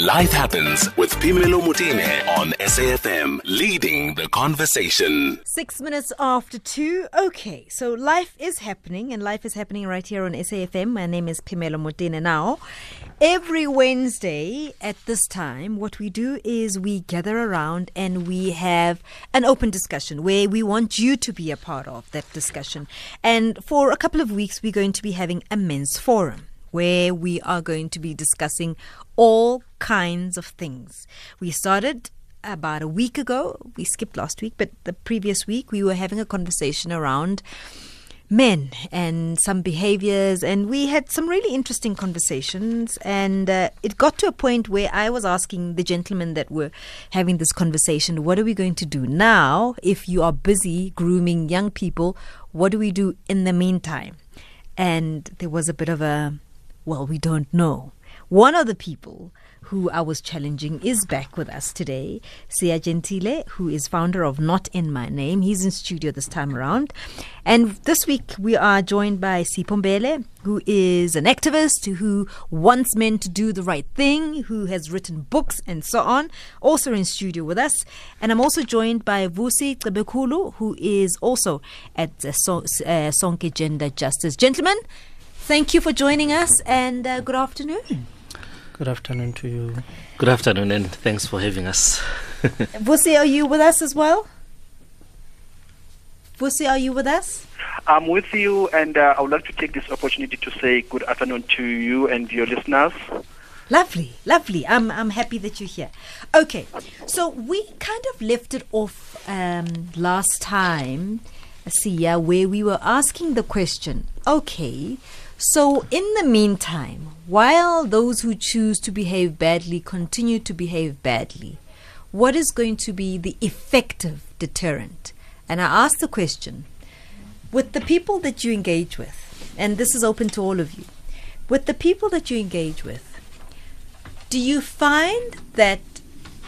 Life Happens with Pimelo Mutine on SAFM, leading the conversation. Six minutes after two. Okay, so life is happening, and life is happening right here on SAFM. My name is Pimelo Modena. Now, every Wednesday at this time, what we do is we gather around and we have an open discussion where we want you to be a part of that discussion. And for a couple of weeks, we're going to be having a men's forum where we are going to be discussing all kinds of things. We started about a week ago. We skipped last week, but the previous week we were having a conversation around men and some behaviors and we had some really interesting conversations and uh, it got to a point where i was asking the gentlemen that were having this conversation what are we going to do now if you are busy grooming young people what do we do in the meantime and there was a bit of a well, we don't know. One of the people who I was challenging is back with us today. Sia Jentile, who is founder of Not In My Name. He's in studio this time around. And this week we are joined by Sipho Mbele, who is an activist who wants men to do the right thing, who has written books and so on, also in studio with us. And I'm also joined by Vusi Cebekhulu, who is also at uh, uh, Sonke Gender Justice. Gentlemen, Thank you for joining us and uh, good afternoon. Good afternoon to you. Good afternoon and thanks for having us. Vusi, are you with us as well? Vusi, are you with us? I'm with you, and uh, I would like to take this opportunity to say good afternoon to you and your listeners. Lovely, lovely. I'm I'm happy that you're here. Okay, so we kind of left it off um, last time, Sia, where we were asking the question. Okay, so in the meantime, while those who choose to behave badly continue to behave badly, what is going to be the effective deterrent? And I ask the question with the people that you engage with, and this is open to all of you, with the people that you engage with, do you find that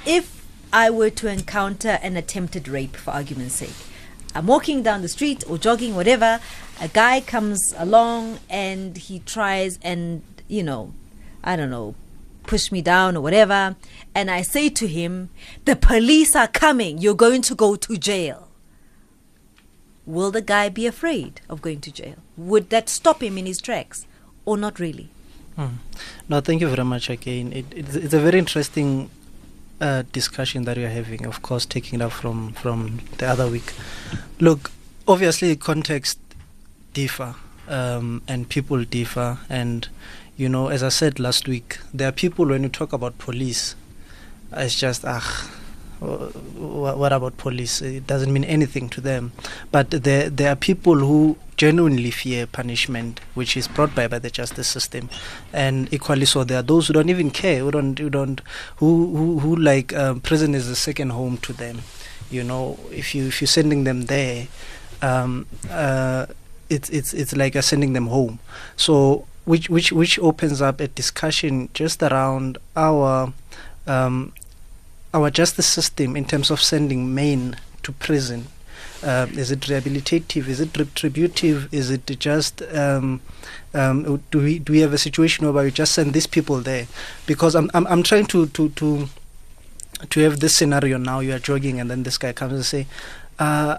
if I were to encounter an attempted rape, for argument's sake, I'm walking down the street or jogging, whatever, a guy comes along and he tries and, you know, I don't know, push me down or whatever, and I say to him, The police are coming, you're going to go to jail. Will the guy be afraid of going to jail? Would that stop him in his tracks or not really? Mm. No, thank you very much again. It, it's, it's, a very interesting uh, discussion that we are having, of course, taking it up from, from the other week. Look, obviously, context differ um, and people differ. And, you know, as I said last week, there are people when you talk about police, it's just, ah, what about police? It doesn't mean anything to them. But there, there are people who genuinely fear punishment, which is brought by, by the justice system, and equally so, there are those who don't even care, who don't, who don't, who, who, who like um, prison is a second home to them. You know, if you if you're sending them there, um, uh, it's it's it's like you're sending them home. So which which which opens up a discussion just around our um, our justice system in terms of sending men to prison. Uh, is it rehabilitative? Is it retributive? Is it just um, um, do we do we have a situation where we just send these people there? Because I'm I'm, I'm trying to to to to have this scenario now. You are jogging and then this guy comes and say, uh,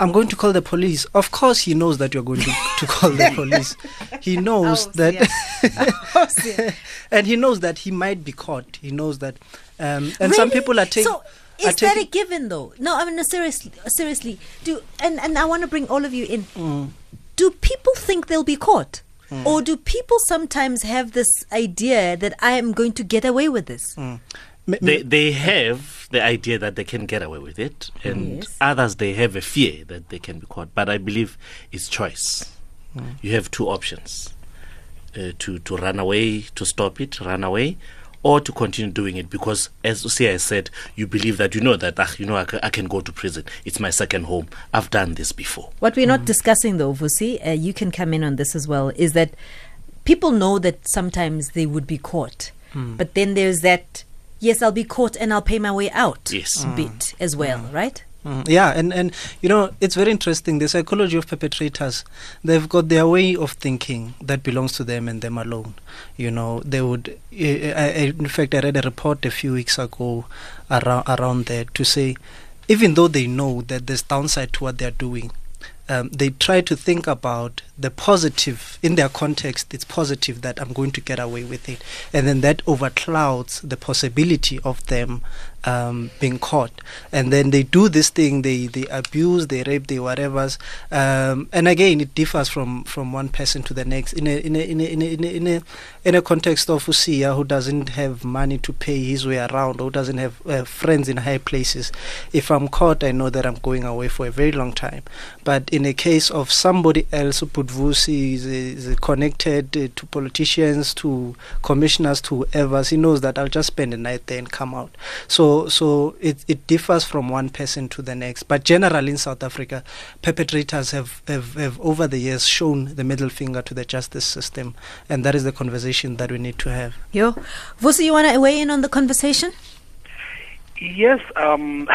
I'm going to call the police. Of course, he knows that you're going to, to call the police. He knows oh, that, and he knows that he might be caught. He knows that, um, and really? some people are taking. So is that a given, though? No, I mean no, seriously. Seriously, do and and I want to bring all of you in. Mm. Do people think they'll be caught? Mm. Or do people sometimes have this idea that I am going to get away with this? Mm. They they have the idea that they can get away with it, and yes. others they have a fear that they can be caught. But I believe it's choice. Mm. You have two options: uh, to to run away, to stop it, run away, or to continue doing it because, as Sia said, you believe that you know that ah, you know I, c- I can go to prison. It's my second home. I've done this before. What we're mm. not discussing, though, Vusi, uh, you can come in on this as well. Is that people know that sometimes they would be caught, mm. but then there's that yes, I'll be caught and I'll pay my way out yes. Mm. bit as well, mm. right? Mm, yeah, and, and you know, it's very interesting. The psychology of perpetrators, they've got their way of thinking that belongs to them and them alone. You know, they would, I, I, in fact, I read a report a few weeks ago around, around that to say, even though they know that there's downside to what they're doing, um, they try to think about the positive in their context. It's positive that I'm going to get away with it, and then that overclouds the possibility of them um, being caught. And then they do this thing, they, they abuse, they rape, they whatever's. Um, and again, it differs from, from one person to the next. In a, in a, in a, in a, in a, in a, in a context of Usia who doesn't have money to pay his way around, who doesn't have uh, friends in high places, if I'm caught, I know that I'm going away for a very long time. But in a case of somebody else, Putvusi is, is connected uh, to politicians, to commissioners, to whoever, he knows that I'll just spend the night there and come out. So so it, it differs from one person to the next. But generally in South Africa, perpetrators have, have, have over the years shown the middle finger to the justice system, and that is the conversation that we need to have. Yo, Vusi, you want to weigh in on the conversation? Yes, um,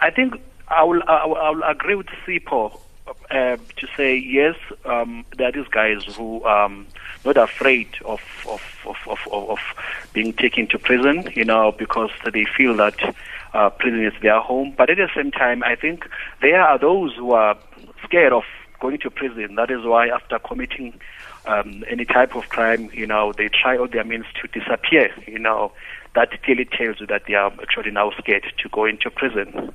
I think I will, I will, I will agree with Sipho uh, to say yes. Um, there are these guys who um, not afraid of of, of, of, of being taken to prison, you know, because they feel that uh, prison is their home. But at the same time, I think there are those who are scared of going to prison. That is why after committing um, any type of crime, you know, they try all their means to disappear, you know. That clearly tells you that they are actually now scared to go into prison.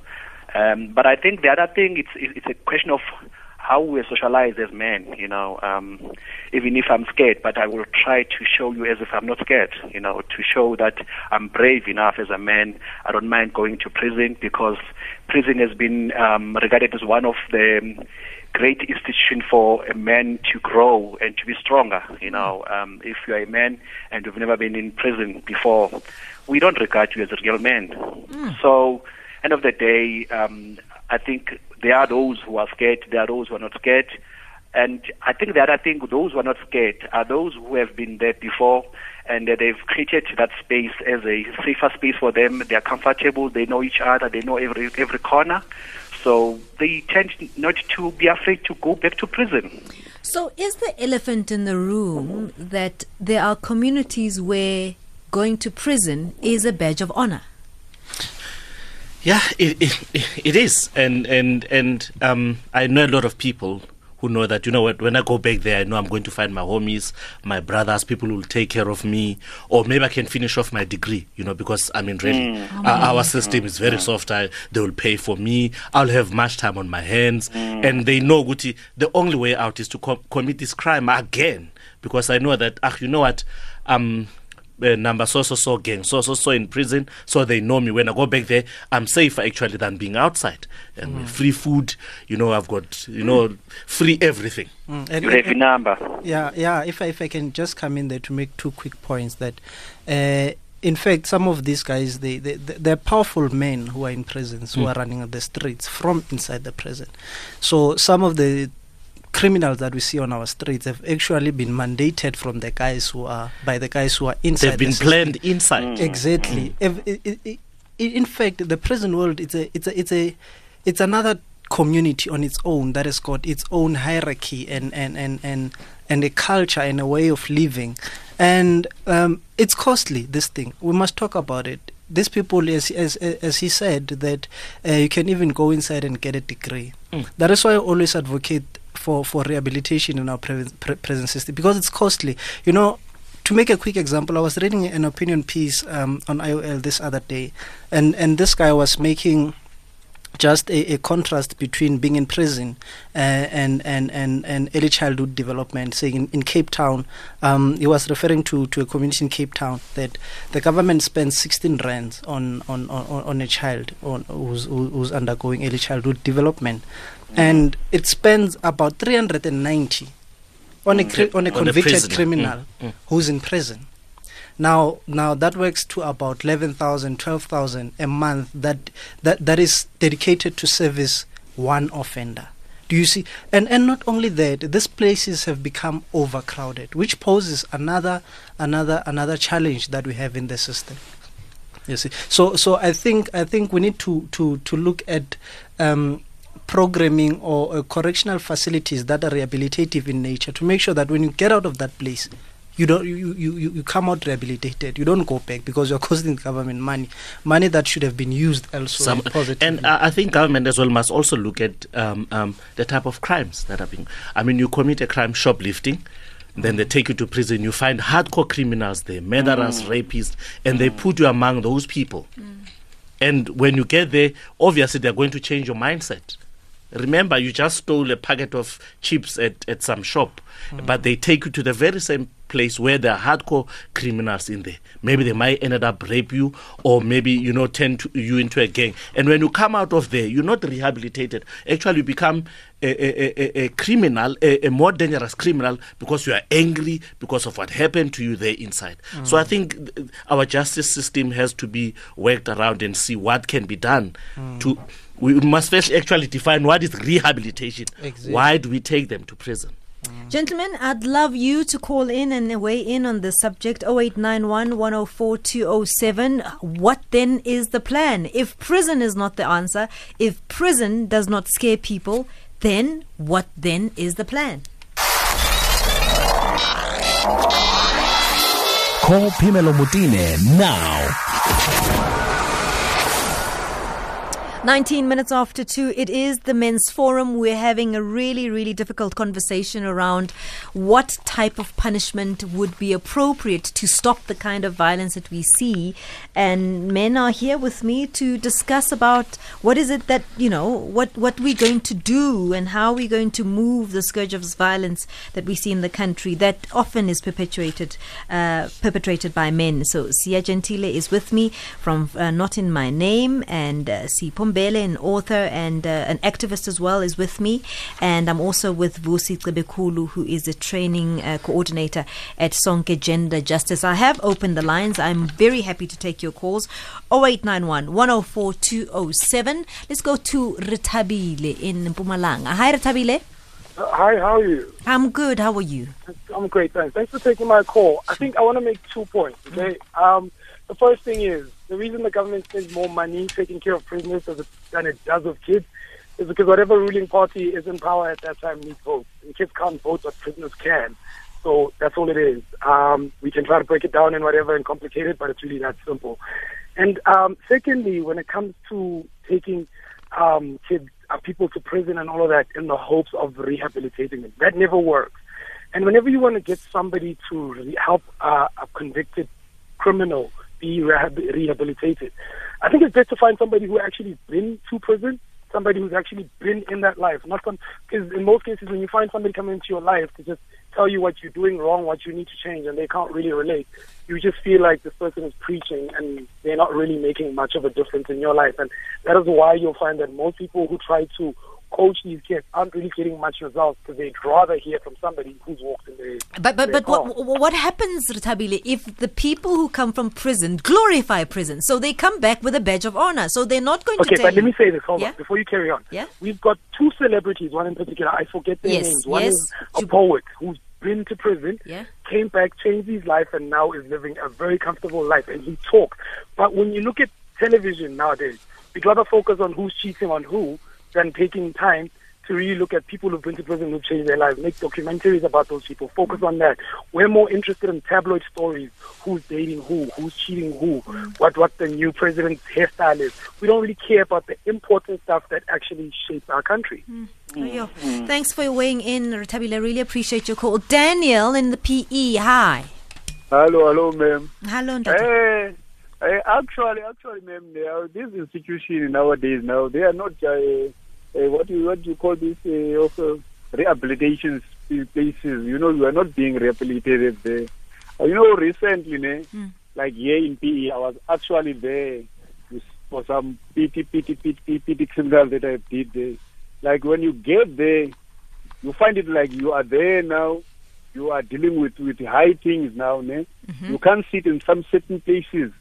Um, but I think the other thing, it's, it's a question of how we socialize as men, you know, um, even if I'm scared, but I will try to show you as if I'm not scared, you know, to show that I'm brave enough as a man. I don't mind going to prison because prison has been um, regarded as one of the great institution for a man to grow and to be stronger. You know, um, if you're a man and you've never been in prison before, we don't regard you as a real man. Mm. So, end of the day, um, I think there are those who are scared, there are those who are not scared. And I think the other thing, those who are not scared are those who have been there before and they've created that space as a safer space for them. They are comfortable, they know each other, they know every, every corner. So they tend not to be afraid to go back to prison. So, is the elephant in the room that there are communities where going to prison is a badge of honor? Yeah, it, it, it is, and and and um, I know a lot of people who know that you know what when I go back there, I know I'm going to find my homies, my brothers, people who will take care of me, or maybe I can finish off my degree, you know, because I mean, really, mm. uh, our system is very mm. soft. I, they will pay for me. I'll have much time on my hands, mm. and they know Guti. The only way out is to com- commit this crime again, because I know that. Ah, you know what, um uh, number so so so gang so so so in prison so they know me when i go back there i'm safer actually than being outside and mm. free food you know i've got you know free everything mm. and, you have your number yeah yeah if I, if i can just come in there to make two quick points that uh, in fact, some of these guys, they, they, they're powerful men who are in prisons, mm. who are running the streets from inside the prison. So some of the criminals that we see on our streets have actually been mandated from the guys who are by the guys who are inside. They've been the planned inside. Mm. Exactly. Mm. in fact, the prison world it's a it's a it's a it's another community on its own that has got its own hierarchy and and and and, and a culture and a way of living and um, it's costly this thing we must talk about it these people as as as he said that uh, you can even go inside and get a degree mm. that is why i always advocate for, for rehabilitation in our pre- pre- prison system because it's costly. You know, to make a quick example, I was reading an opinion piece um, on IOL this other day, and, and this guy was making just a, a, contrast between being in prison uh, and, and, and, and early childhood development. Saying in, in Cape Town, um, he was referring to, to a community in Cape Town that the government spends 16 rands on, on, on, on a child on, who's, who's undergoing early childhood development and it spends about 390 on a mm. cri- on a convicted on criminal mm. Mm. who's in prison. Now, now that works to about 11,000, 12,000 a month. That that that is dedicated to service one offender. Do you see? And and not only that, these places have become overcrowded, which poses another another another challenge that we have in the system. You see, so so I think I think we need to to to look at. Um, programming or uh, correctional facilities that are rehabilitative in nature to make sure that when you get out of that place you don't you, you, you you come out rehabilitated you don't go back because you're costing the government money money that should have been used elsewhere Some, positively. and uh, I think government as well must also look at um, um, the type of crimes that are being. I mean, you commit a crime, shoplifting, then they take you to prison. You find hardcore criminals there, murderers, rapists, and they put you among those people. And when you get there, obviously they're going to change your mindset. Remember, you just stole a packet of chips at, at some shop, but they take you to the very same place where there are hardcore criminals in there. Maybe they might end up rape you, or maybe you know turn to you into a gang. And when you come out of there, you're not rehabilitated. Actually, you become a, a, a, a criminal, a, more dangerous criminal, because you are angry because of what happened to you there inside. So I think our justice system has to be worked around and see what can be done to. We must first actually define what is rehabilitation. Exactly. Why do we take them to prison? Gentlemen, I'd love you to call in and weigh in on the subject 0891 104 207. What then is the plan? If prison is not the answer, if prison does not scare people, then what then is the plan? Call Pimelo Mutine now. 19 minutes after 2, it is the Men's Forum. We're having a really, really difficult conversation around what type of punishment would be appropriate to stop the kind of violence that we see. And men are here with me to discuss about what is it that, you know, what, what we're going to do and how we're going to move the scourge of violence that we see in the country that often is perpetuated, uh, perpetrated by men. So Sia Jentile is with me from uh, Not In My Name and uh, Sipho Mbele, an author and uh, an activist as well, is with me. And I'm also with Vusi Cebekhulu, who is a training uh, coordinator at Sonke Gender Justice. I have opened the lines. I'm very happy to take your calls. 0891 104 207. Let's go to Ritabile in Mpumalanga. Hi, Ritabile. Uh, Hi, how are you? I'm good. How are you? I'm great, thanks. Thanks for taking my call. I think I want to make two points, okay? Um, the first thing is, the reason the government spends more money taking care of prisoners than it- does of kids is because whatever ruling party is in power at that time needs votes. And kids can't vote, but prisoners can. So that's all it is. Um, we can try to break it down and whatever and complicate it, but it's really that simple. And um, secondly, when it comes to taking um, kids, uh, people to prison and all of that in the hopes of rehabilitating them, that never works. And whenever you want to get somebody to re- help uh, a convicted criminal be rehab- rehabilitated, I think it's best to find somebody who actually been to prison, somebody who's actually been in that life. Not because in most cases, when you find somebody coming into your life to just tell you what you're doing wrong, what you need to change, and they can't really relate, you just feel like this person is preaching and they're not really making much of a difference in your life. And that is why you'll find that most people who try to coach these kids aren't really getting much results because they'd rather hear from somebody who's walked in their But but but what what happens, Ritabile, if the people who come from prison glorify prison, so they come back with a badge of honor, so they're not going Okay, to tell but let me say this. Hold Yeah? on, before you carry on. Yeah? We've got two celebrities, one in particular, I forget their Yes, names. One yes. is a poet who's been to prison, Yeah. came back, changed his life, and now is living a very comfortable life. And he talked. But when you look at television nowadays, we'd rather focus on who's cheating on who than taking time to really look at people who've been to prison who've changed their lives, make documentaries about those people, focus on that. We're more interested in tabloid stories, who's dating who, who's cheating who, what what the new president's hairstyle is. We don't really care about the important stuff that actually shapes our country. Oh, yeah. Thanks for weighing in, Ritabile. I really appreciate your call. Daniel in the PE. Hi. Hello, hello, ma'am. Hello, Ndati. Eh, eh, actually, actually, ma'am, they are, these institutions nowadays now they are not uh, uh, what you what you call this uh, of uh, rehabilitation places. You know, you are not being rehabilitated there. Uh, you know, recently, ne, like here in PE, I was actually there for some PT, PT, PT, PT criminal that I did there. Like when you get there, you find it like you are there now. You are dealing with with high things now. Ne? You can't sit in some certain places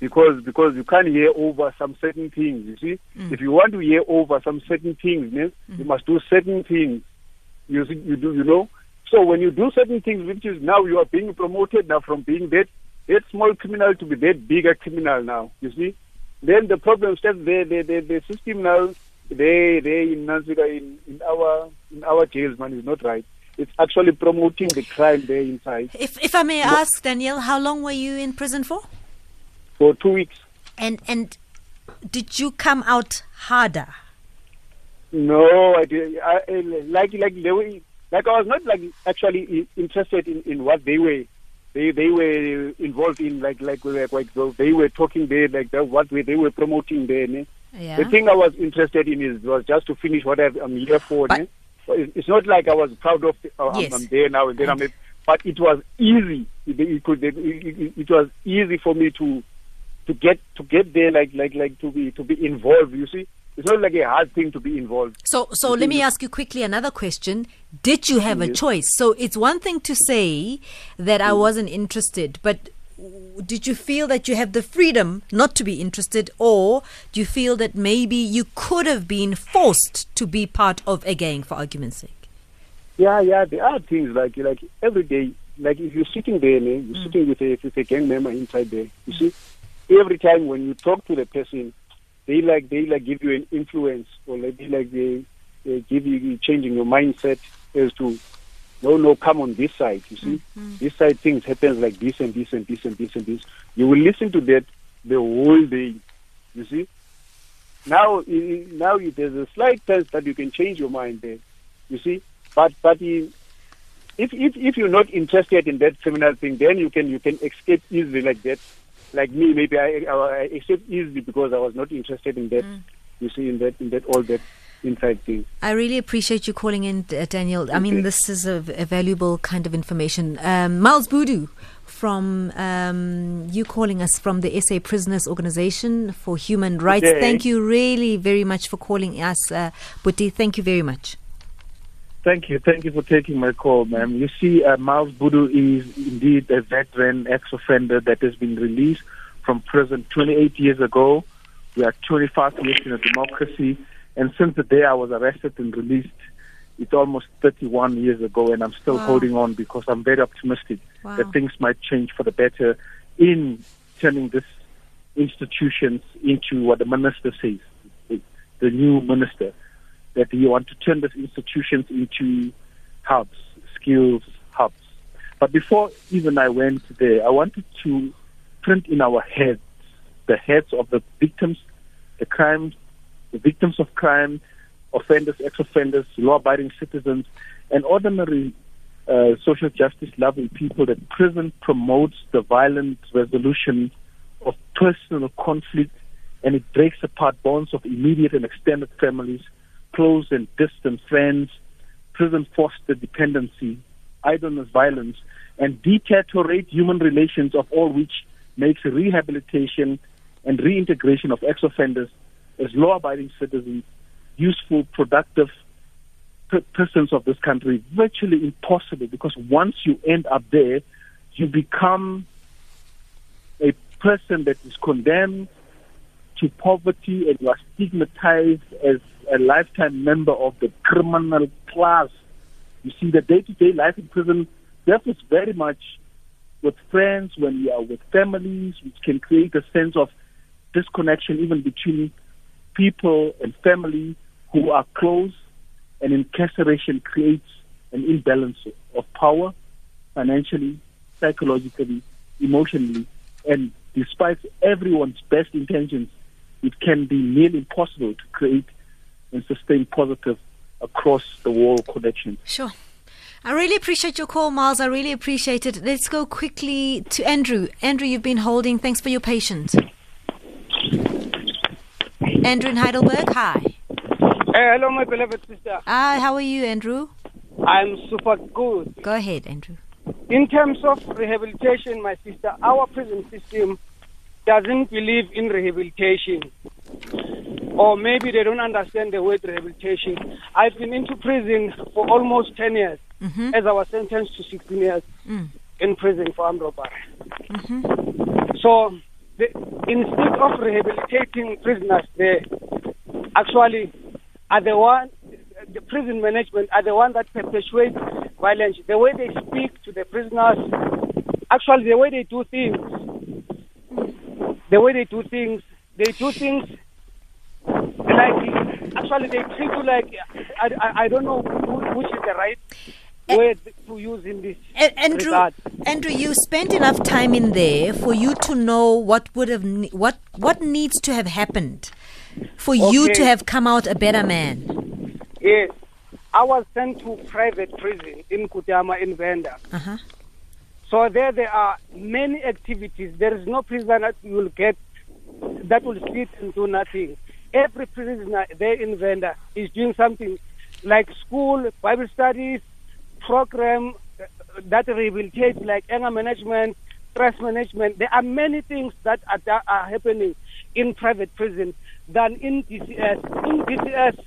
because because you can't hear over some certain things. You see, mm. if you want to hear over some certain things, ne, you mm. must do certain things. You see, you do you know. So when you do certain things, which is now you are being promoted now from being that that small criminal to be that bigger criminal now. You see, then the problem starts there. The, the, the system now, they they in Nansika in, in our in our jails, man, is not right. It's actually promoting the crime there inside. If if I may ask, Daniel, how long were you in prison for? For two weeks. And and did you come out harder? No, I did. I, like like they were, like I was not like actually interested in, in what they were they they were involved in like like like they were talking there like that, what they were promoting there. Ne? Yeah. The thing I was interested in is was just to finish what I'm here for. But, it's not like I was proud of uh, yes. I'm, I'm, there now and then I'm. But it was easy. It, it could. It, it was easy for me to to get to get there like like like to be to be involved. You see it's not like a hard thing to be involved. So, so let me ask you quickly another question. Did you have yes. a choice? So it's one thing to say that I wasn't interested, but did you feel that you have the freedom not to be interested, or do you feel that maybe you could have been forced to be part of a gang, for argument's sake? Yeah, yeah, there are things like like every day, like if you're sitting there, you're mm. sitting with a, with a gang member inside there. You see, every time when you talk to the person, they like they like give you an influence or like they like they, they give you changing your mindset as to no no come on this side you see. Mm-hmm. this side things happens like this and this and this and this and this. You will listen to that the whole day you see. Now now there's a slight chance that you can change your mind there you see. But but if if if you're not interested in that criminal thing then you can you can escape easily like that like me, maybe I, I accept easily because I was not interested in that. Mm. You see, in that, in that, all that inside thing. I really appreciate you calling in, uh, Daniel. Okay. I mean, this is a, a valuable kind of information. Um, Miles Boodoo from um, you calling us from the SA Prisoners Organization for Human Rights. Okay. Thank you really very much for calling us, uh, Buti. Thank you very much. Thank you. Thank you for taking my call, ma'am. You see, uh, Miles Boodoo is indeed a veteran ex-offender that has been released from prison 28 years ago. We are 25 years in a democracy. And since the day I was arrested and released, it's almost 31 years ago, and I'm still wow. holding on because I'm very optimistic wow. that things might change for the better in turning this institutions into what the minister says, the new minister that you want to turn these institutions into hubs, skills hubs. But before even I went there, I wanted to print in our heads the heads of the victims, the crimes, the victims of crime, offenders, ex-offenders, law-abiding citizens, and ordinary uh, social justice loving people that prison promotes the violent resolution of personal conflict and it breaks apart bonds of immediate and extended families close and distant friends, prison foster dependency, idleness, violence, and deteriorate human relations of all which makes rehabilitation and reintegration of ex-offenders as law-abiding citizens useful, productive persons of this country virtually impossible because once you end up there, you become a person that is condemned to poverty and you are stigmatized as a lifetime member of the criminal class. You see, the day to day life in prison differs very much with friends, when you are with families, which can create a sense of disconnection even between people and family who are close, and incarceration creates an imbalance of power financially, psychologically, emotionally, and despite everyone's best intentions, it can be nearly impossible to create and sustain positive across the world connections. Sure. I really appreciate your call, Miles. I really appreciate it. Let's go quickly to Andrew. Andrew, you've been holding. Thanks for your patience. Andrew in Heidelberg, hi. Hey, hello, my beloved sister. Hi, how are you, Andrew? I'm super good. Go ahead, Andrew. In terms of rehabilitation, my sister, our prison system doesn't believe in rehabilitation or maybe they don't understand the word rehabilitation. I've been into prison for almost 10 years mm-hmm. as I was sentenced to 16 years mm. in prison for armed robbery. Mm-hmm. So the, instead of rehabilitating prisoners, they actually are the one, the prison management are the one that perpetuate violence. The way they speak to the prisoners, actually the way they do things the way they do things, they do things like actually they treat you like I, I, I don't know who, which is the right word to use in this A- Andrew, regard. Andrew, you spent enough time in there for you to know what would have what what needs to have happened for you to have come out a better man. Yes, I was sent to private prison in Kutama in Venda. Uh-huh. So there, there are many activities. There is no prisoner that you will get that will sit and do nothing. Every prisoner there in Venda is doing something like school, Bible studies, program uh, that rehabilitates like anger management, stress management. There are many things that are, that are happening in private prison than in DCS. In DCS,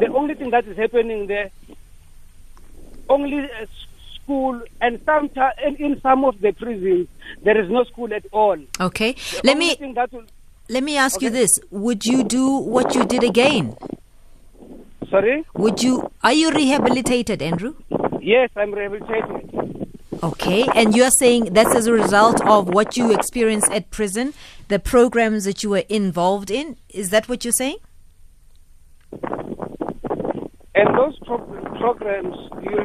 the only thing that is happening there, only uh, school, and sometimes and in some of the prisons there is no school at all. Okay. The Let me that will, let me ask you this: Would you do what you did again? sorry. Would you? Are you rehabilitated, Andrew? Yes, I'm rehabilitated. Okay, and you're saying that's as a result of what you experienced at prison, the programs that you were involved in. Is that what you're saying? And those pro- programs, you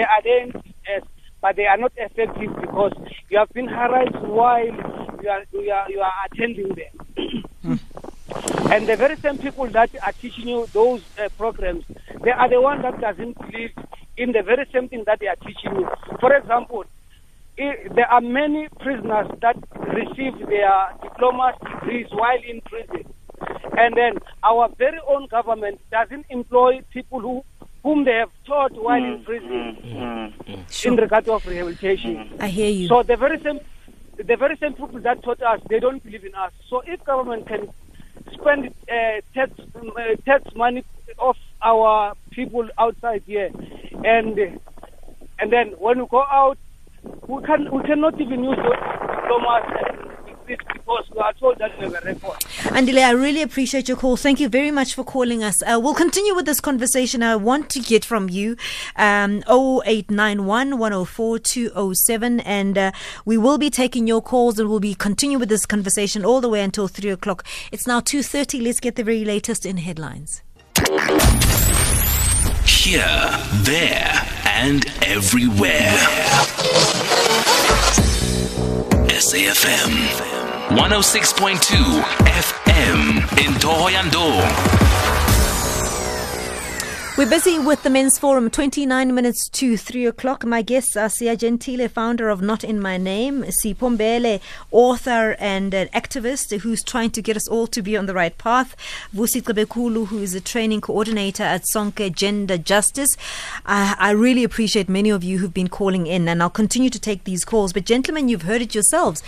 they are there but they are not effective because you have been harassed while you are you are, you are attending them. and the very same people that are teaching you those uh, programs, they are the ones that doesn't believe in the very same thing that they are teaching you. For example, i there are many prisoners that receive their diplomas degrees while in prison, and then our very own government doesn't employ people who whom they have taught while in mm, prison mm, mm, in regard of rehabilitation. I hear you. So the very same, the very same people that taught us, they don't believe in us. So if government can spend uh, tax uh, tax money of our people outside here, and and then when we go out, we can we cannot even use those diplomas and Andile, I really appreciate your call. Thank you very much for calling us. Uh, we'll continue with this conversation. I want to get from you um, 0891 104 207, and uh, we will be taking your calls and we'll be continuing with this conversation all the way until 3 o'clock. It's now 2.30. Let's get the very latest in headlines. Here, there, and everywhere. SAFM 106.2 FM in Thohoyandou. We're busy with the men's forum. 29 minutes to 3 o'clock. My guests are Sia Jentile, founder of Not In My Name, Si Sipho Mbele, author and an activist who's trying to get us all to be on the right path, Vusi Bekulu, who is a training coordinator at Sonke Gender Justice. I, I really appreciate many of you who've been calling in, and I'll continue to take these calls. But, gentlemen, you've heard it yourselves.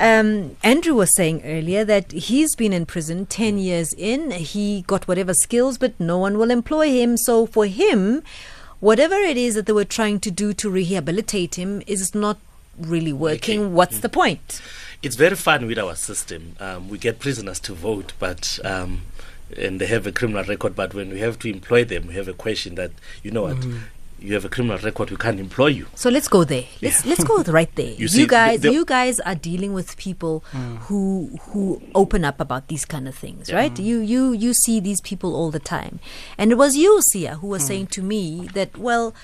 Um, Andrew was saying earlier that he's been in prison 10 years in. He got whatever skills, but no one will employ him. So for him, whatever it is that they were trying to do to rehabilitate him is not really working. Okay. What's the point? It's very fun with our system. Um, we get prisoners to vote, but um, and they have a criminal record. But when we have to employ them, we have a question that you know what, you have a criminal record, we can't employ you. So let's go there. Let's let's go right there. You You, see, the- guys, the- you guys are dealing with people mm. who who open up about these kind of things, right? Mm. You you you see these people all the time, and it was you, Sia, who was mm. saying to me that well,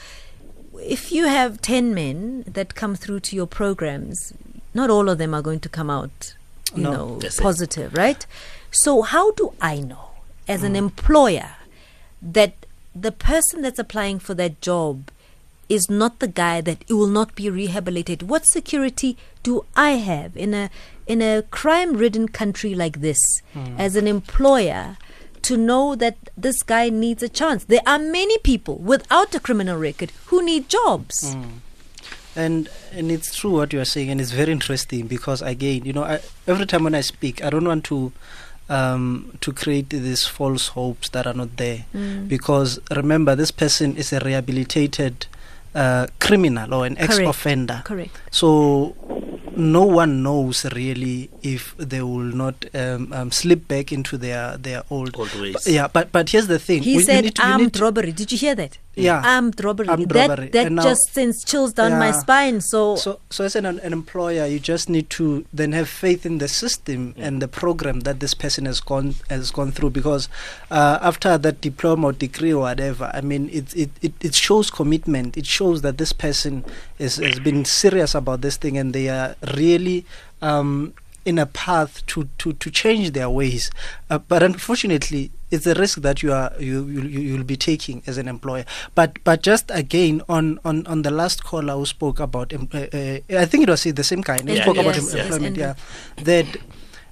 if you have ten men that come through to your programs, not all of them are going to come out, you No. know, That's it. positive, right? So how do I know, as an employer, that the person that's applying for that job is not the guy that it will not be rehabilitated. What security do I have in a in a crime ridden country like this hmm. as an employer to know that this guy needs a chance? There are many people without a criminal record who need jobs. Hmm. And and it's true what you are saying, and it's very interesting because again, you know, I, every time when I speak, I don't want to um, to create these false hopes that are not there, because remember, this person is a rehabilitated uh, criminal or an ex-offender. Correct. So no one knows really if they will not um, um, slip back into their their old. Old ways. But- yeah, but but here's the thing. He We- you said need to- you need armed to- robbery. Did you hear that? Yeah. armed robbery. Armed that robbery. that now- just sends chills down my spine. So, So, so as an, an employer, you just need to then have faith in the system and the program that this person has gone has gone through. Because uh, after that diploma or degree or whatever, I mean, it it, it, it shows commitment. It shows that this person is, has been serious about this thing and they are really. Um, in a path to, to, to change their ways, uh, but unfortunately, it's a risk that you are you you you- you'll be taking as an employer. But but just again on on, on the last caller who spoke about, uh, uh, I think it was the same kind. He Yeah, spoke about yes, em- yes, employment. Andrew. yeah, that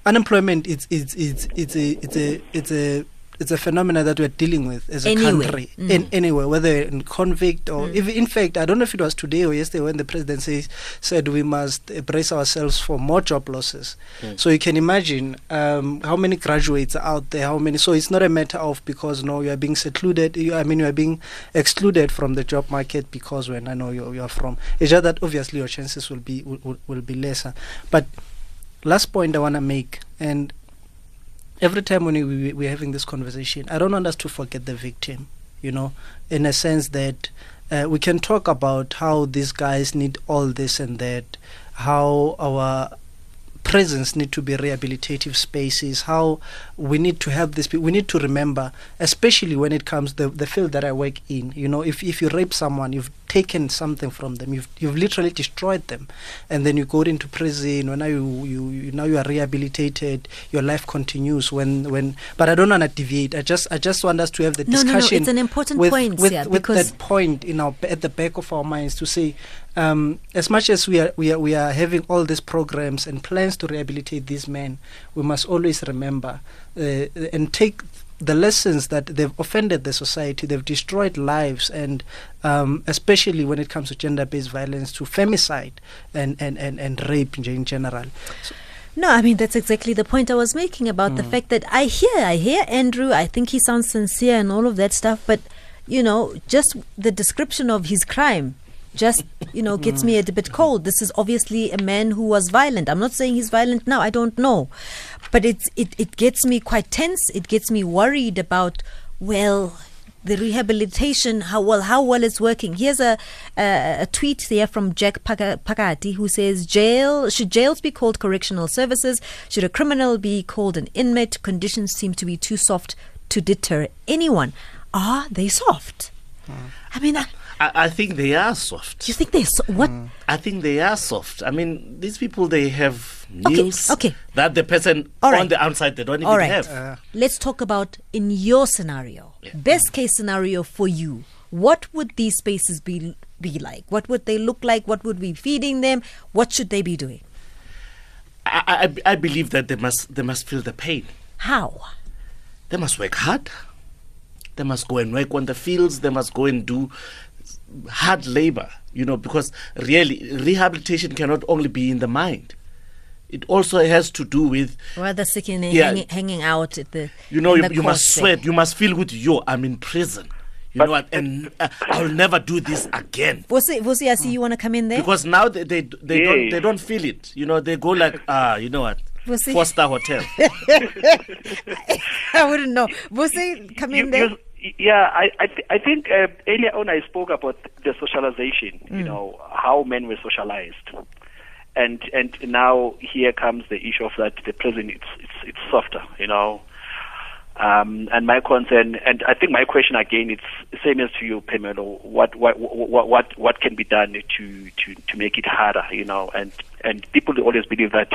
unemployment it's it's it's it's a it's a it's a it's a phenomenon that we're dealing with as a Anyway. country Mm. in anywhere whether in convict or Mm. if in fact i don't know if it was today or yesterday when the president says, said we must brace ourselves for more job losses Mm. so you can imagine um, how many graduates are out there how many so it's not a matter of because no you are being secluded you, i mean you are being excluded from the job market because when i know you, you are from it's just that obviously your chances will be will, will, will be lesser but last point i want to make and every time when we, we, we're having this conversation i don't want us to forget the victim you know in a sense that uh, we can talk about how these guys need all this and that how our prisons need to be rehabilitative spaces how we need to help these people we need to remember especially when it comes the the field that i work in you know if if you rape someone you've taken something from them you've you've literally destroyed them and then you go into prison when now you, you, you now you are rehabilitated your life continues when when but i don't want to deviate i just i just want us to have the No, no, no, discussion it's an important with, point, with, Sia, with because- that point in our at the back of our minds to say um, as much as we are we are we are having all these programs and plans to rehabilitate these men, we must always remember uh, and take the lessons that they've offended the society, they've destroyed lives, and um, especially when it comes to gender-based violence, to femicide and and and, and rape in, general. So, No, I mean that's exactly the point I was making about the Mm. fact that I hear, I hear Andrew. I think he sounds sincere and all of that stuff, but you know, just the description of his crime just you know gets me a bit cold. This is obviously a man who was violent. I'm not saying he's violent now. I don't know, but it's it it gets me quite tense. It gets me worried about well the rehabilitation how well how well it's working here's a a, a tweet there from jack pagati who says jail should jails be called correctional services should a criminal be called an inmate conditions seem to be too soft to deter anyone are they soft hmm. i mean I, I, I think they are soft. you think they're so, what I think they are soft. I mean, these people they have Okay, news okay. that the person All right. on the outside they don't even all right have. let's talk about in your scenario best case scenario for you what would these spaces be be like what would they look like what would we be feeding them what should they be doing I, I, I believe that they must they must feel the pain. how They must work hard. They must go and work on the fields. They must go and do hard labor. You know, because really rehabilitation cannot only be in the mind. It also has to do with rather sitting and Yeah. hanging, hanging out at the you know you, you must course sweat. You must feel with yo. I'm in prison. You know what? And uh, I'll never do this again. Vosi, Vosi, I see you want to come in there. Because now they they, they don't they don't feel it. You know, they go like ah, you know what? Vosi. Four star hotel. I wouldn't know. Vosi, come in there. you- yeah, I I, th- I think uh, earlier on I spoke about the socialization. Mm. You know how men were socialized, and and now here comes the issue of that the prison it's it's it's softer. You know, um, and my concern, and I think my question again, it's same as to you, Pamelo. What what what what what can be done to to to make it harder? You know, and and people always believe that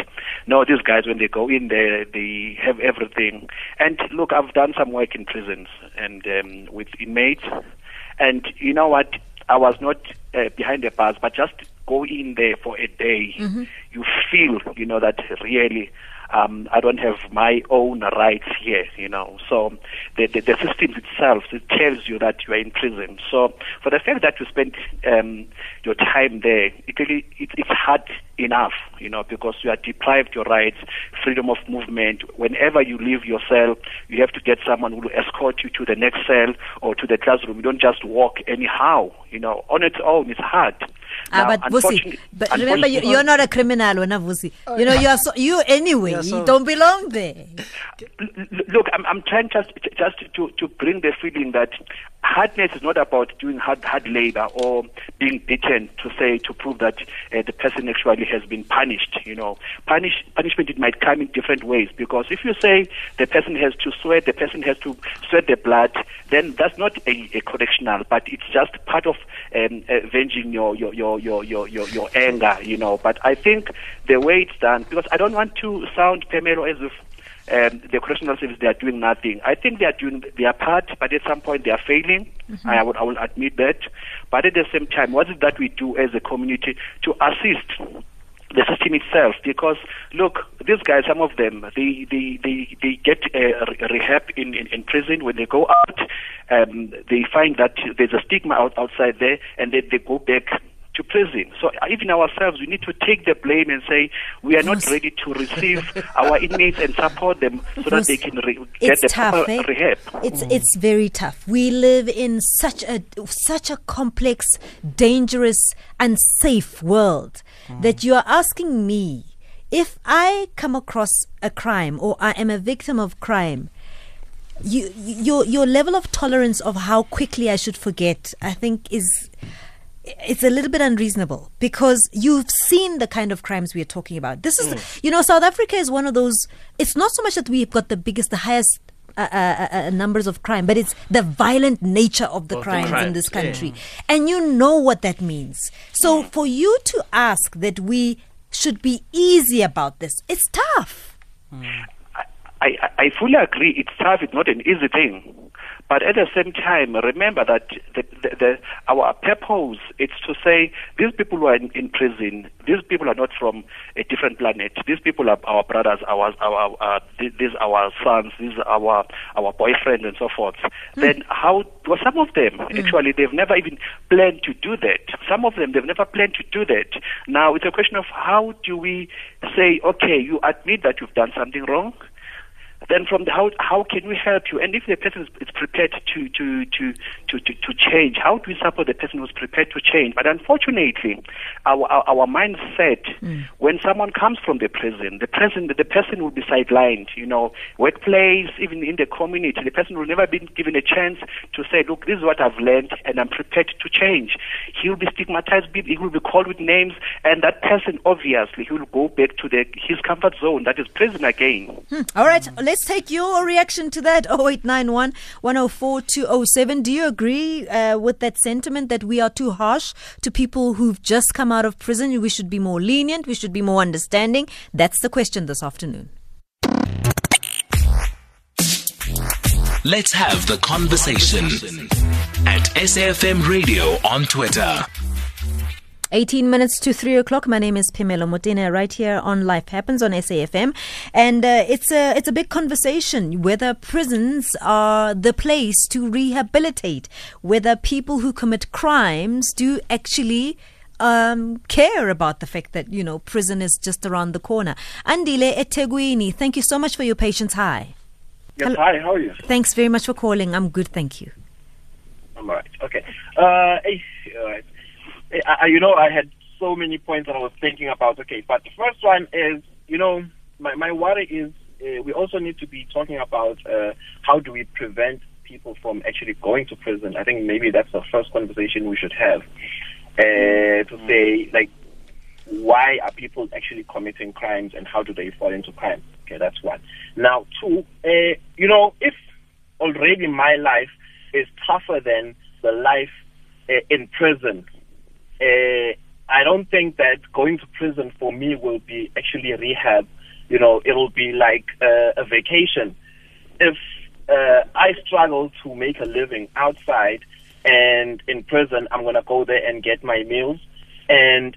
no, these guys when they go in there, they have everything. And look, I've done some work in prisons and um, with inmates, and you know what? I was not uh, behind the bars, but just go in there for a day, you feel, you know, that really um, I don't have my own rights here, you know. So the, the, the system itself it tells you that you are in prison. So for the fact that you spend um, your time there, it really it, it's hard enough, you know, because you are deprived your rights, freedom of movement. Whenever you leave your cell, you have to get someone who will escort you to the next cell or to the classroom. You don't just walk anyhow, you know. On its own, it's hard. Ah, Now, but Vusi, but remember, you, you're not a criminal, when Vusi. You know, you are so, you anyway. Yeah, so- you don't belong there. L- l- look, I'm, I'm trying just just to, to bring the feeling that hardness is not about doing hard, hard labor or being beaten to say to prove that uh, the person actually has been punished. You know, punish punishment it might come in different ways because if you say the person has to sweat, the person has to sweat the blood, then that's not a, a correctional, but it's just part of um, avenging your your, your your your your your anger. You know, but I think the way it's done because I don't want to sound Pamelo as if um, the correctional service they are doing nothing. I think they are doing their part, but at some point they are failing. Mm-hmm. I would I will admit that. But at the same time, what is that we do as a community to assist the system itself? Because look, these guys, some of them, they they they, they get uh, rehab in, in, in prison. When they go out, um, they find that there's a stigma out, outside there, and then they go back to prison. So uh, even ourselves, we need to take the blame and say we are not ready to receive our inmates and support them so that they can re- get the tough, proper eh? rehab. It's it's very tough. We live in such a such a complex, dangerous, unsafe world that you are asking me if I come across a crime or I am a victim of crime. You, your your level of tolerance of how quickly I should forget, I think, is it's a little bit unreasonable because you've seen the kind of crimes we are talking about. This is, you know, South Africa is one of those. It's not so much that we've got the biggest, the highest. Uh, uh, uh, numbers of crime, but it's the violent nature of the Of the crimes in crimes, this yeah. country, and you know what that means. So for you to ask that we should be easy about this, it's tough. I, I, I fully agree. It's tough. It's not an easy thing. But at the same time, remember that the, the, the, our purpose is to say these people who are in, in prison, these people are not from a different planet. These people are our brothers, our, our, uh, these our sons, these are our, our boyfriends and so forth. Then how, well, some of them, actually, they've never even planned to do that. Some of them, they've never planned to do that. Now, it's a question of how do we say, okay, you admit that you've done something wrong, then from the, how how can we help you? And if the person is, is prepared to to, to to to to change, how do we support the person who's prepared to change? But unfortunately, our our, our mindset mm. when someone comes from the prison, the person the person will be sidelined. You know, workplace, even in the community, the person will never be given a chance to say, look, this is what I've learned, and I'm prepared to change. He will be stigmatized. He will be called with names, and that person obviously he will go back to the his comfort zone, that is prison again. Hmm. All right, let's take your reaction to that. 0891 104 207. Do you agree uh, with that sentiment that we are too harsh to people who've just come out of prison? We should be more lenient, we should be more understanding. That's the question this afternoon. Let's have the conversation at SAFM Radio on Twitter. 18 minutes to 3 o'clock. My name is Pimelo Motene, right here on Life Happens on SAFM. And uh, it's, a, it's a big conversation whether prisons are the place to rehabilitate, whether people who commit crimes do actually um, care about the fact that, you know, prison is just around the corner. Andile Eteguini, thank you so much for your patience. Hi. Yes, Hello. hi, how are you? Thanks very much for calling. I'm good, thank you. I'm all right. Okay. Uh, all right. I, I- you know, I had so many points that I was thinking about. Okay, but the first one is, you know, my, my worry is uh, we also need to be talking about uh, how do we prevent people from actually going to prison. I think maybe that's the first conversation we should have uh, to say, like, why are people actually committing crimes and how do they fall into crime? Okay, that's one. Now, two, uh, you know, if already my life is tougher than the life uh, in prison, uh, I don't think that going to prison for me will be actually rehab. You know, it will be like uh, a vacation. If uh, I struggle to make a living outside and in prison, I'm gonna go there and get my meals. And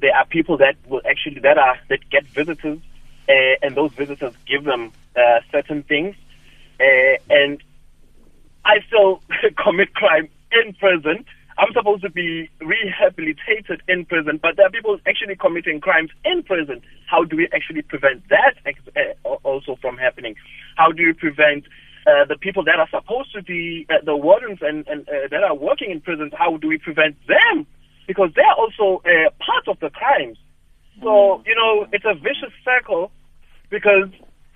there are people that will actually that are that get visitors, uh, and those visitors give them uh, certain things, uh, and I still commit crime in prison. I'm supposed to be rehabilitated in prison, but there are people actually committing crimes in prison. How do we actually prevent that uh, also from happening? How do we prevent uh, the people that are supposed to be uh, the wardens and, and uh, that are working in prisons? How do we prevent them? Because they are also uh, part of the crimes. So you know, it's a vicious circle because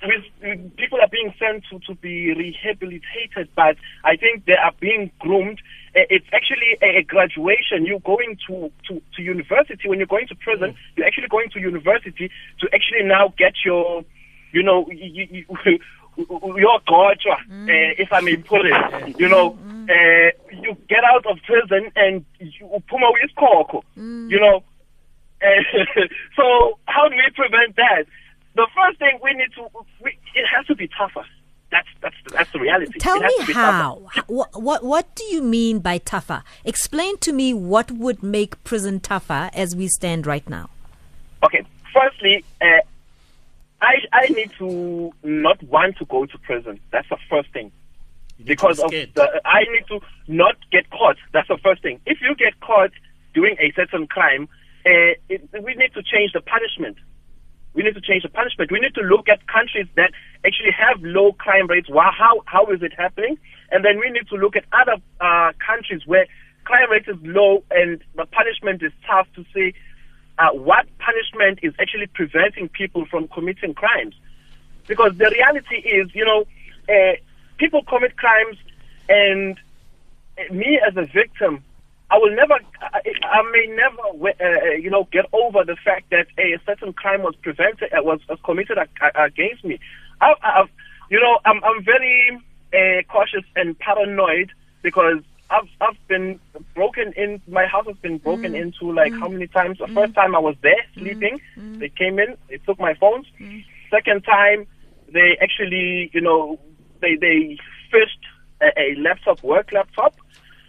with, people are being sent to, to be rehabilitated, but I think they are being groomed. It's actually a, graduation. You're going to, to, to university. When you're going to prison, mm. you're actually going to university to actually now get your, you know, you, you, your gotcha, mm. uh, if I may put it. You know, mm. uh, you get out of prison and you puma with mm. You know, uh, so how do we prevent that? The first thing we need to, we, it has to be tougher. That's that's that's the reality. Tell me how. What, what what do you mean by tougher? Explain to me what would make prison tougher as we stand right now. Okay. Firstly, uh, I I need to not want to go to prison. That's the first thing. Because of the, I need to not get caught. That's the first thing. If you get caught doing a certain crime, uh, it, we need to change the punishment. We need to change the punishment. We need to look at countries that actually have low crime rates. Wow, how how is it happening? And then we need to look at other uh, countries where crime rate is low and the punishment is tough to see uh, what punishment is actually preventing people from committing crimes. Because the reality is, you know, uh, people commit crimes, and me as a victim, I will never, I, I may never, uh, uh, you know, get over the fact that a certain crime was prevented, uh, was, was committed against me. I, I've, you know, I'm, I'm very uh, cautious and paranoid because I've I've been broken in. My house has been broken mm. into like mm. how many times? The mm. first time I was there mm. sleeping, mm. they came in, they took my phones. Mm. Second time, they actually, you know, they they fished a, a laptop, work laptop.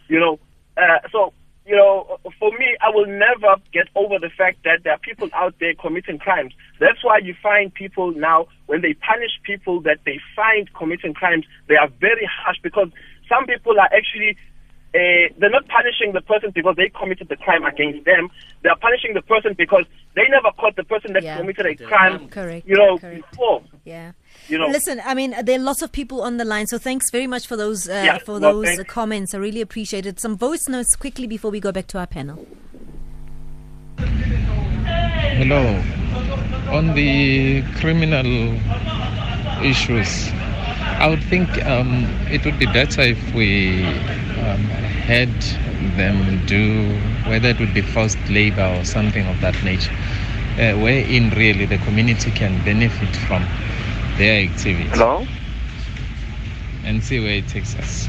You know, uh, so you know, for me, I will never get over the fact that there are people out there committing crimes. That's why you find people now, when they punish people that they find committing crimes, they are very harsh because some people are actually uh, they're not punishing the person because they committed the crime against them. They are punishing the person because they never caught the person that yeah. committed a crime, Correct. you know, Correct. before. Yeah. You know. Listen, I mean, there are lots of people on the line, so thanks very much for those uh, yeah, for those comments. I really appreciate it. Some voice notes quickly before we go back to our panel. Hello. On the criminal issues, I would think um, it would be better if we um, had them do, whether it would be forced labor or something of that nature, uh, wherein really the community can benefit from their activity. Hello? And see where it takes us.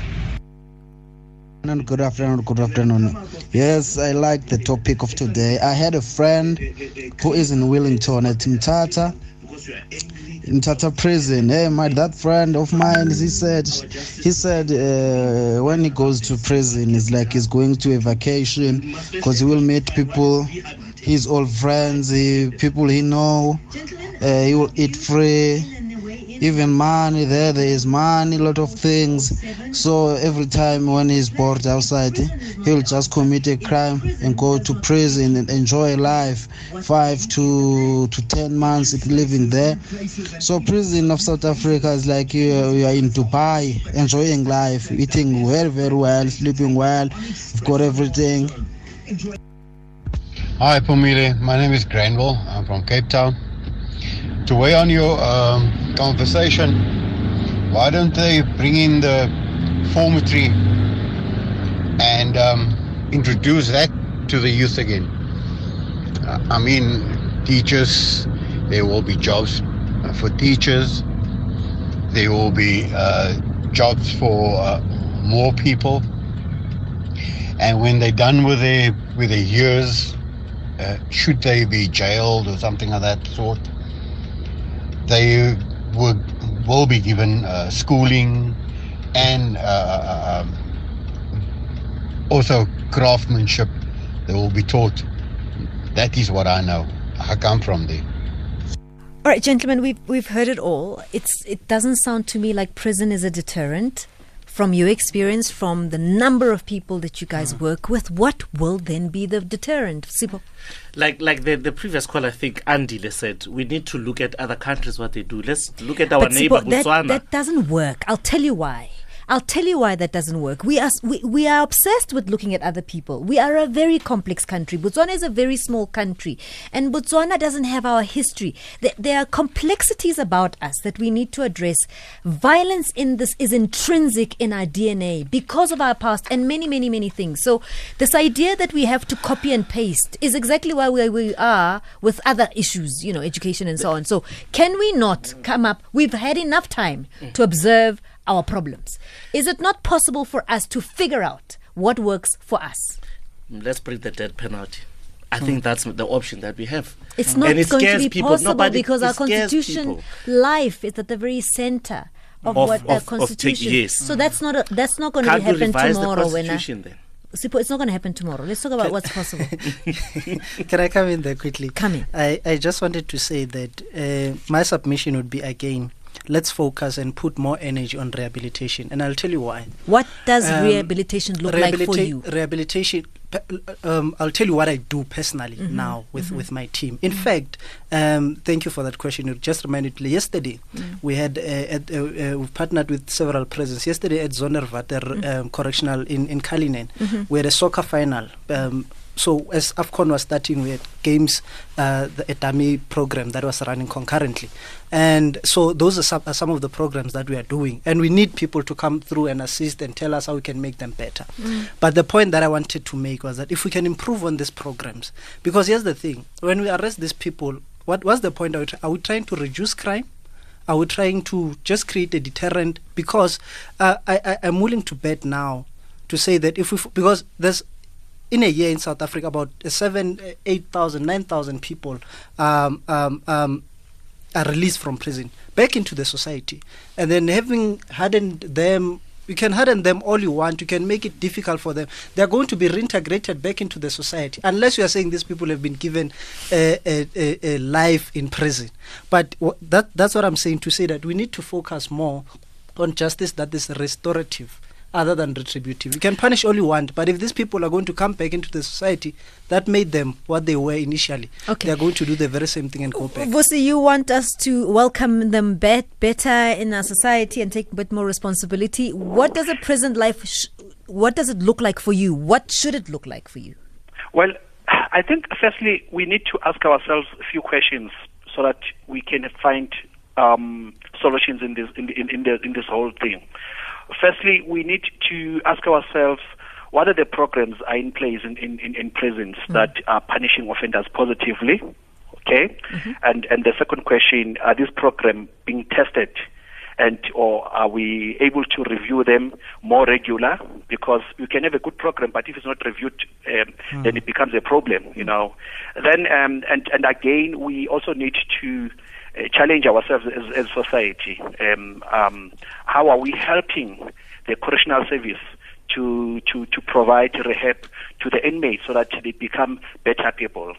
Good afternoon, good afternoon. Yes, I like the topic of today. I had a friend who is in Wellington at Mthatha in Tata prison. Hey, my that friend of mine, he said, he said uh, when he goes to prison, it's like he's going to a vacation because he will meet people, his old friends, he, people he know. Uh, he will eat free even money there there is money lot of things so every time when he's bored outside he'll just commit a crime and go to prison and enjoy life five to to ten months living there so prison of south africa is like you, you are in dubai enjoying life eating very very well sleeping well you've got everything Hi, Pumile. My name is Granville. I'm from Cape Town to weigh on your um, conversation, why don't they bring in the formatory and um, introduce that to the youth again? I mean, teachers, there will be jobs for teachers, there will be uh, jobs for uh, more people. And when they're done with their with their years, uh, should they be jailed or something of that sort? They would will be given uh, schooling and uh, uh, um, also craftsmanship. They will be taught. That is what I know. I come from there. All right, gentlemen, we've we've heard it all. It's it doesn't sound to me like prison is a deterrent from your experience, from the number of people that you guys mm. work with, what will then be the deterrent? Sipho? Like like the, the previous caller, I think Andy said, we need to look at other countries what they do. Let's look at our but neighbor Sipho, that, That doesn't work. I'll tell you why. I'll tell you why that doesn't work. We are we, we are obsessed with looking at other people. We are a very complex country. Botswana is a very small country, and Botswana doesn't have our history. There, are complexities about us that we need to address. Violence in this is intrinsic in our DNA because of our past and many many many things. So this idea that we have to copy and paste is exactly why we are with other issues, you know, education and so on. So can we not come up? We've had enough time to observe our problems. Is it not possible for us to figure out what works for us? Let's bring the death penalty. I think that's the option that we have. It's not and it going to be people. possible No, but it- because our constitution, people. life is at the very center of, Of- what of- the of take- constitution. yes. So that's not a, that's not going to Can't we happen revise the tomorrow. when I, constitution then? Sipho, it's not going to happen tomorrow. Let's talk about what's possible. Can I come in there quickly? Come in. I, I just wanted to say that uh, my submission would be again, let's focus and put more energy on rehabilitation. And I'll tell you why. What does Um, rehabilitation look like for you? Rehabilitation. Um, I'll tell you what I do personally Mhm, now with, mhm. with my team. In fact, um, thank you for that question. It just reminded me yesterday Mm. we had uh, at, uh, uh, we've partnered with several prisons. Yesterday at Zonderwater Mm. um, Correctional in in Cullinan, Mhm. we had a soccer final. So as AFCON was starting, we had games, uh, the Etami program that was running concurrently. And so those are some, are some of the programs that we are doing. And we need people to come through and assist and tell us how we can make them better. Mm. But the point that I wanted to make was that if we can improve on these programs, because here's the thing: when we arrest these people, what what's the point? Are we, are we trying to reduce crime? Are we trying to just create a deterrent? Because uh, I, I I'm willing to bet now to say that if we f- because there's in a year in South Africa about seven, eight thousand, nine thousand people um, um, um, are released from prison back into the society, and then having hardened them. You can harden them all you want. You can make it difficult for them. They are going to be reintegrated back into the society, unless you are saying these people have been given a, a, a, a life in prison. But that that's what I'm saying to say that we need to focus more on justice that is restorative other than retributive. You can punish all you want, but if these people are going to come back into the society that made them what they were initially, Okay. they are going to do the very same thing and go back. Vusi, you want us to welcome them bet better in our society and take a bit more responsibility. What does a prison life? Sh- what does it look like for you? What should it look like for you? Well, I think firstly we need to ask ourselves a few questions so that we can find um, solutions in this in, in, in, the, in this whole thing. Firstly, we need to ask ourselves what are the programs are in place in, in, in, prisons that are punishing offenders positively. Okay, and and the second question: Are these programs being tested? and or are we able to review them more regular? Because you can have a good program, but if it's not reviewed, um, then it becomes a problem, you know. Then um, and and again, we also need to uh, challenge ourselves as, as society. Um, um, how are we helping the correctional service to to to provide rehab to the inmates so that they become better people?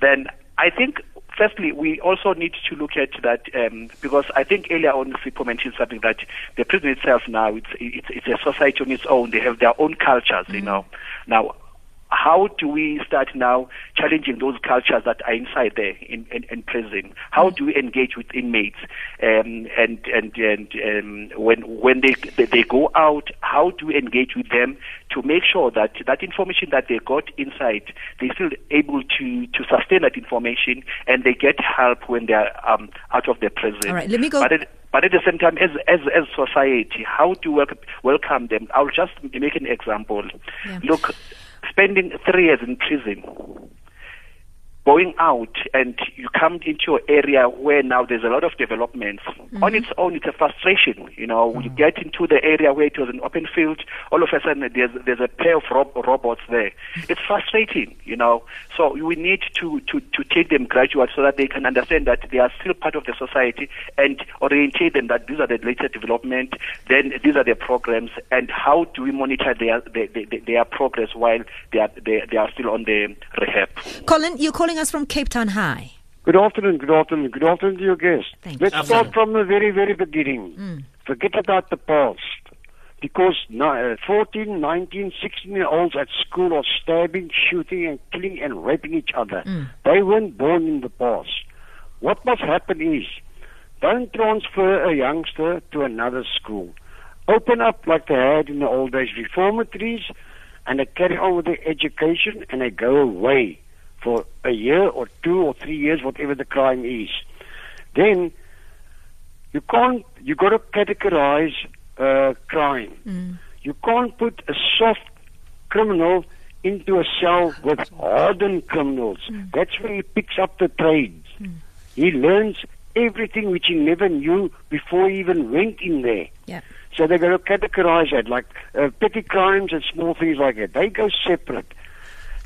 Then I think firstly, we also need to look at that um, because I think earlier on Sipho mentioned something that the prison itself now it's, it's it's a society on its own. They have their own cultures, you know. Now, how do we start now challenging those cultures that are inside there in, in, in prison? How do we engage with inmates? Um, and and and um, when when they they go out, how do we engage with them to make sure that that information that they got inside, they're still able to to sustain that information and they get help when they're um, out of the prison. All right, let me go- But at, but at the same time, as as as society, how do we welcome, welcome them? I'll just make an example. Yeah. Look, spending three years in prison, going out and you come into an area where now there's a lot of developments. Mm-hmm. On its own, it's a frustration. You know, you mm. get into the area where it was an open field, all of a sudden there's there's a pair of rob- robots there. Mm. It's frustrating. You know, so we need to to to take them graduate so that they can understand that they are still part of the society and orientate them that these are the latest development. Then these are the programs, and how do we monitor their their, their, their progress while they are they, they are still on the rehab. Colin, you're calling us from Cape Town High. Good afternoon, good afternoon, good afternoon to your guest. Thank Let's you. start from the very, very beginning. Mm. Forget about the past. Because ni- uh, 14, 19, 16 year olds at school are stabbing, shooting, and killing and raping each other. Mm. They weren't born in the past. What must happen is don't transfer a youngster to another school. open up like they had in the old days, reformatories, and they carry on with their education and they go away for a year or two or three years, whatever the crime is. Then you can't, you got to categorize uh, crime. Mm. You can't put a soft criminal into a cell with hardened criminals. That's where he picks up the trades. He learns everything which he never knew before he even went in there. Yeah. So they're going to categorize that like uh, petty crimes and small things like that. They go separate.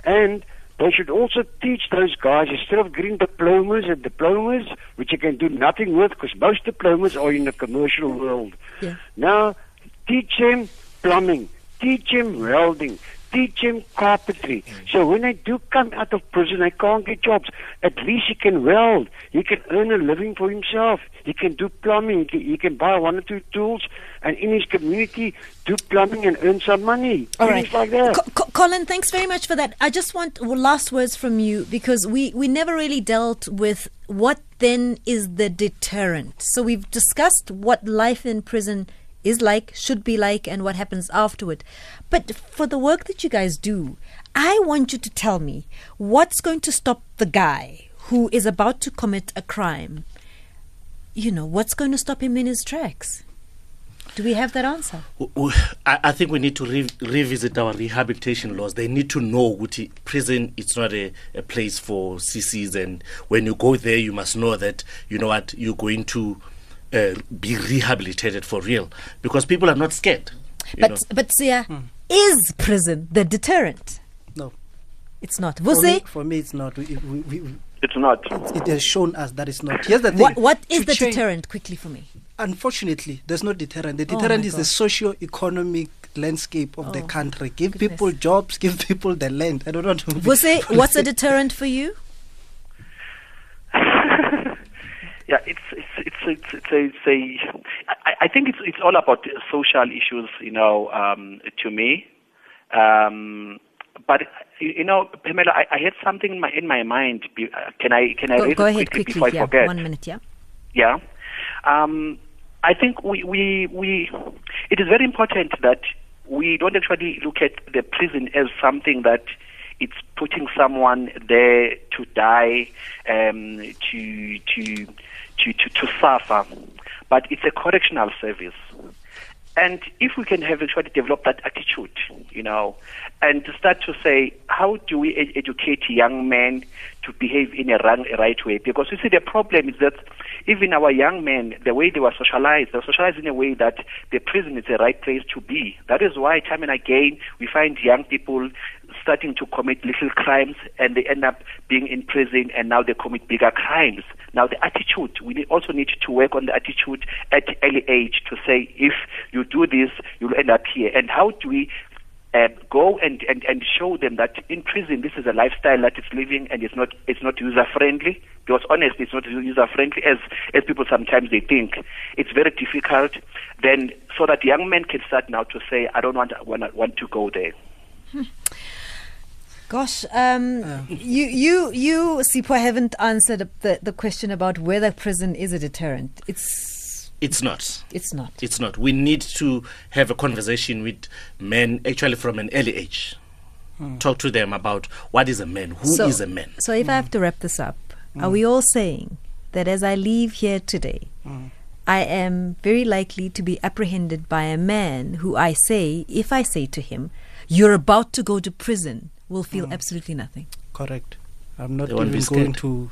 And they should also teach those guys instead of getting diplomas and diplomas, which you can do nothing with because most diplomas are in the commercial world. Yeah. Now, teach them plumbing, teach them welding, teach him carpentry. So when they do come out of prison, they can't get jobs. At least he can weld. He can earn a living for himself. He can do plumbing. He can, he can buy one or two tools and in his community do plumbing and earn some money. All Things right. like that. Co- Co- Colin, thanks very much for that. I just want last words from you because we, we never really dealt with what then is the deterrent. So we've discussed what life in prison is like, should be like, and what happens afterward. But for the work that you guys do, I want you to tell me what's going to stop the guy who is about to commit a crime. You know, what's going to stop him in his tracks? Do we have that answer? I think we need to re- revisit our rehabilitation laws. They need to know that prison it's not a, a place for CCs, and when you go there, you must know that you know what you're going to uh, be rehabilitated for real because people are not scared. But know. but Siya, is prison the deterrent? No. It's not. For Was me, it? for me, it's not. We, we, we, It's not. It has shown us that it's not. Here's the thing. What what is to the change- deterrent? Quickly for me. Unfortunately, there's no deterrent. The Oh deterrent my is the socio-economic landscape of the Oh, country. Give people jobs, give people the land. I don't want to. be Was it? What's a deterrent for you? Yeah, it's it's it's it's, it's a, it's a I, I think it's it's all about social issues, you know, um, to me. Um, but you you know, Pamela, I, I had something in my in my mind. Uh, Can I can I Go, raise go it ahead quickly, quickly. before Yeah, I forget? one minute. Yeah. Yeah. Um, I think we, we, we, it is very important that we don't actually look at the prison as something that it's putting someone there to die, um, to, to, to, to, to suffer, but it's a correctional service. And if we can have actually develop that attitude, you know, and start to say, how do we ed- educate young men to behave in a, a right way? Because you see, the problem is that even our young men, the way they were socialized, they were socialized in a way that the prison is the right place to be. That is why, time and again, we find young people starting to commit little crimes and they end up being in prison and now they commit bigger crimes. Now the attitude, we also need to work on the attitude at early age to say if you do this, you'll end up here. And how do we uh, go and, and, and show them that in prison this is a lifestyle that is living and it's not it's not user friendly because honestly it's not user friendly as as people sometimes they think it's very difficult then so that young men can start now to say I don't want want, want to go there Gosh, um, oh. you you you Sipho haven't answered the the question about whether prison is a deterrent. It's It's not. It's not. It's not. We need to have a conversation with men actually from an early age. Hmm. Talk to them about what is a man, Who is so, a man. So if I have to wrap this up, are hmm. we all saying that as I leave here today, hmm. I am very likely to be apprehended by a man who I say, if I say to him, "You're about to go to prison," will feel mm. absolutely nothing. Correct. I'm not They even going to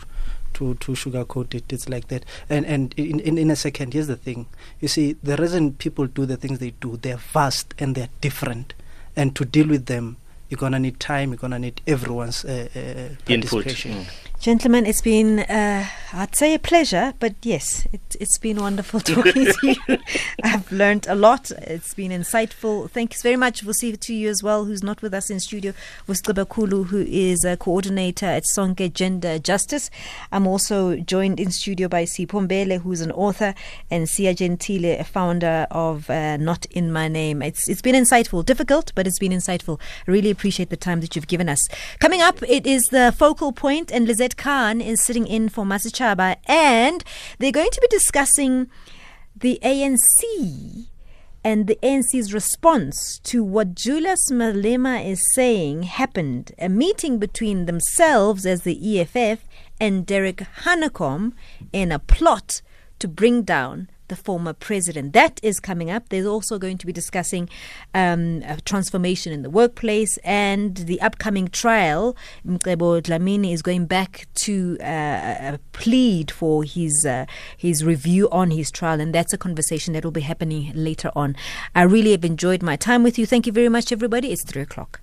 to to sugarcoat it. It's like that. And and in, in in a second, here's the thing. You see, the reason people do the things they do, they're vast and they're different. And to deal with them, you're gonna need time. You're gonna need everyone's uh, uh, Input. Mm. Gentlemen, it's been, uh, I'd say a pleasure, but yes, it, it's been wonderful talking to you. I've learned a lot. It's been insightful. Thanks very much. We'll see to you as well, who's not with us in studio, Vusi Cebekhulu, who is a coordinator at Sonke Gender Justice. I'm also joined in studio by Sipho Mbele, who's an author, and Siya Jentile, a founder of uh, Not In My Name. It's It's been insightful, difficult, but it's been insightful. Really appreciate the time that you've given us. Coming up, it is the focal point, and Lizette Khan is sitting in for Masichaba, and they're going to be discussing the ANC and the ANC's response to what Julius Malema is saying happened a meeting between themselves as the EFF and Derek Hanekom in a plot to bring down the former president. That is coming up. There's also going to be discussing um, transformation in the workplace and the upcoming trial. Mcebo Dlamini is going back to uh, plead for his uh, his review on his trial, and that's a conversation that will be happening later on. I really have enjoyed my time with you. Thank you very much, everybody. It's three o'clock.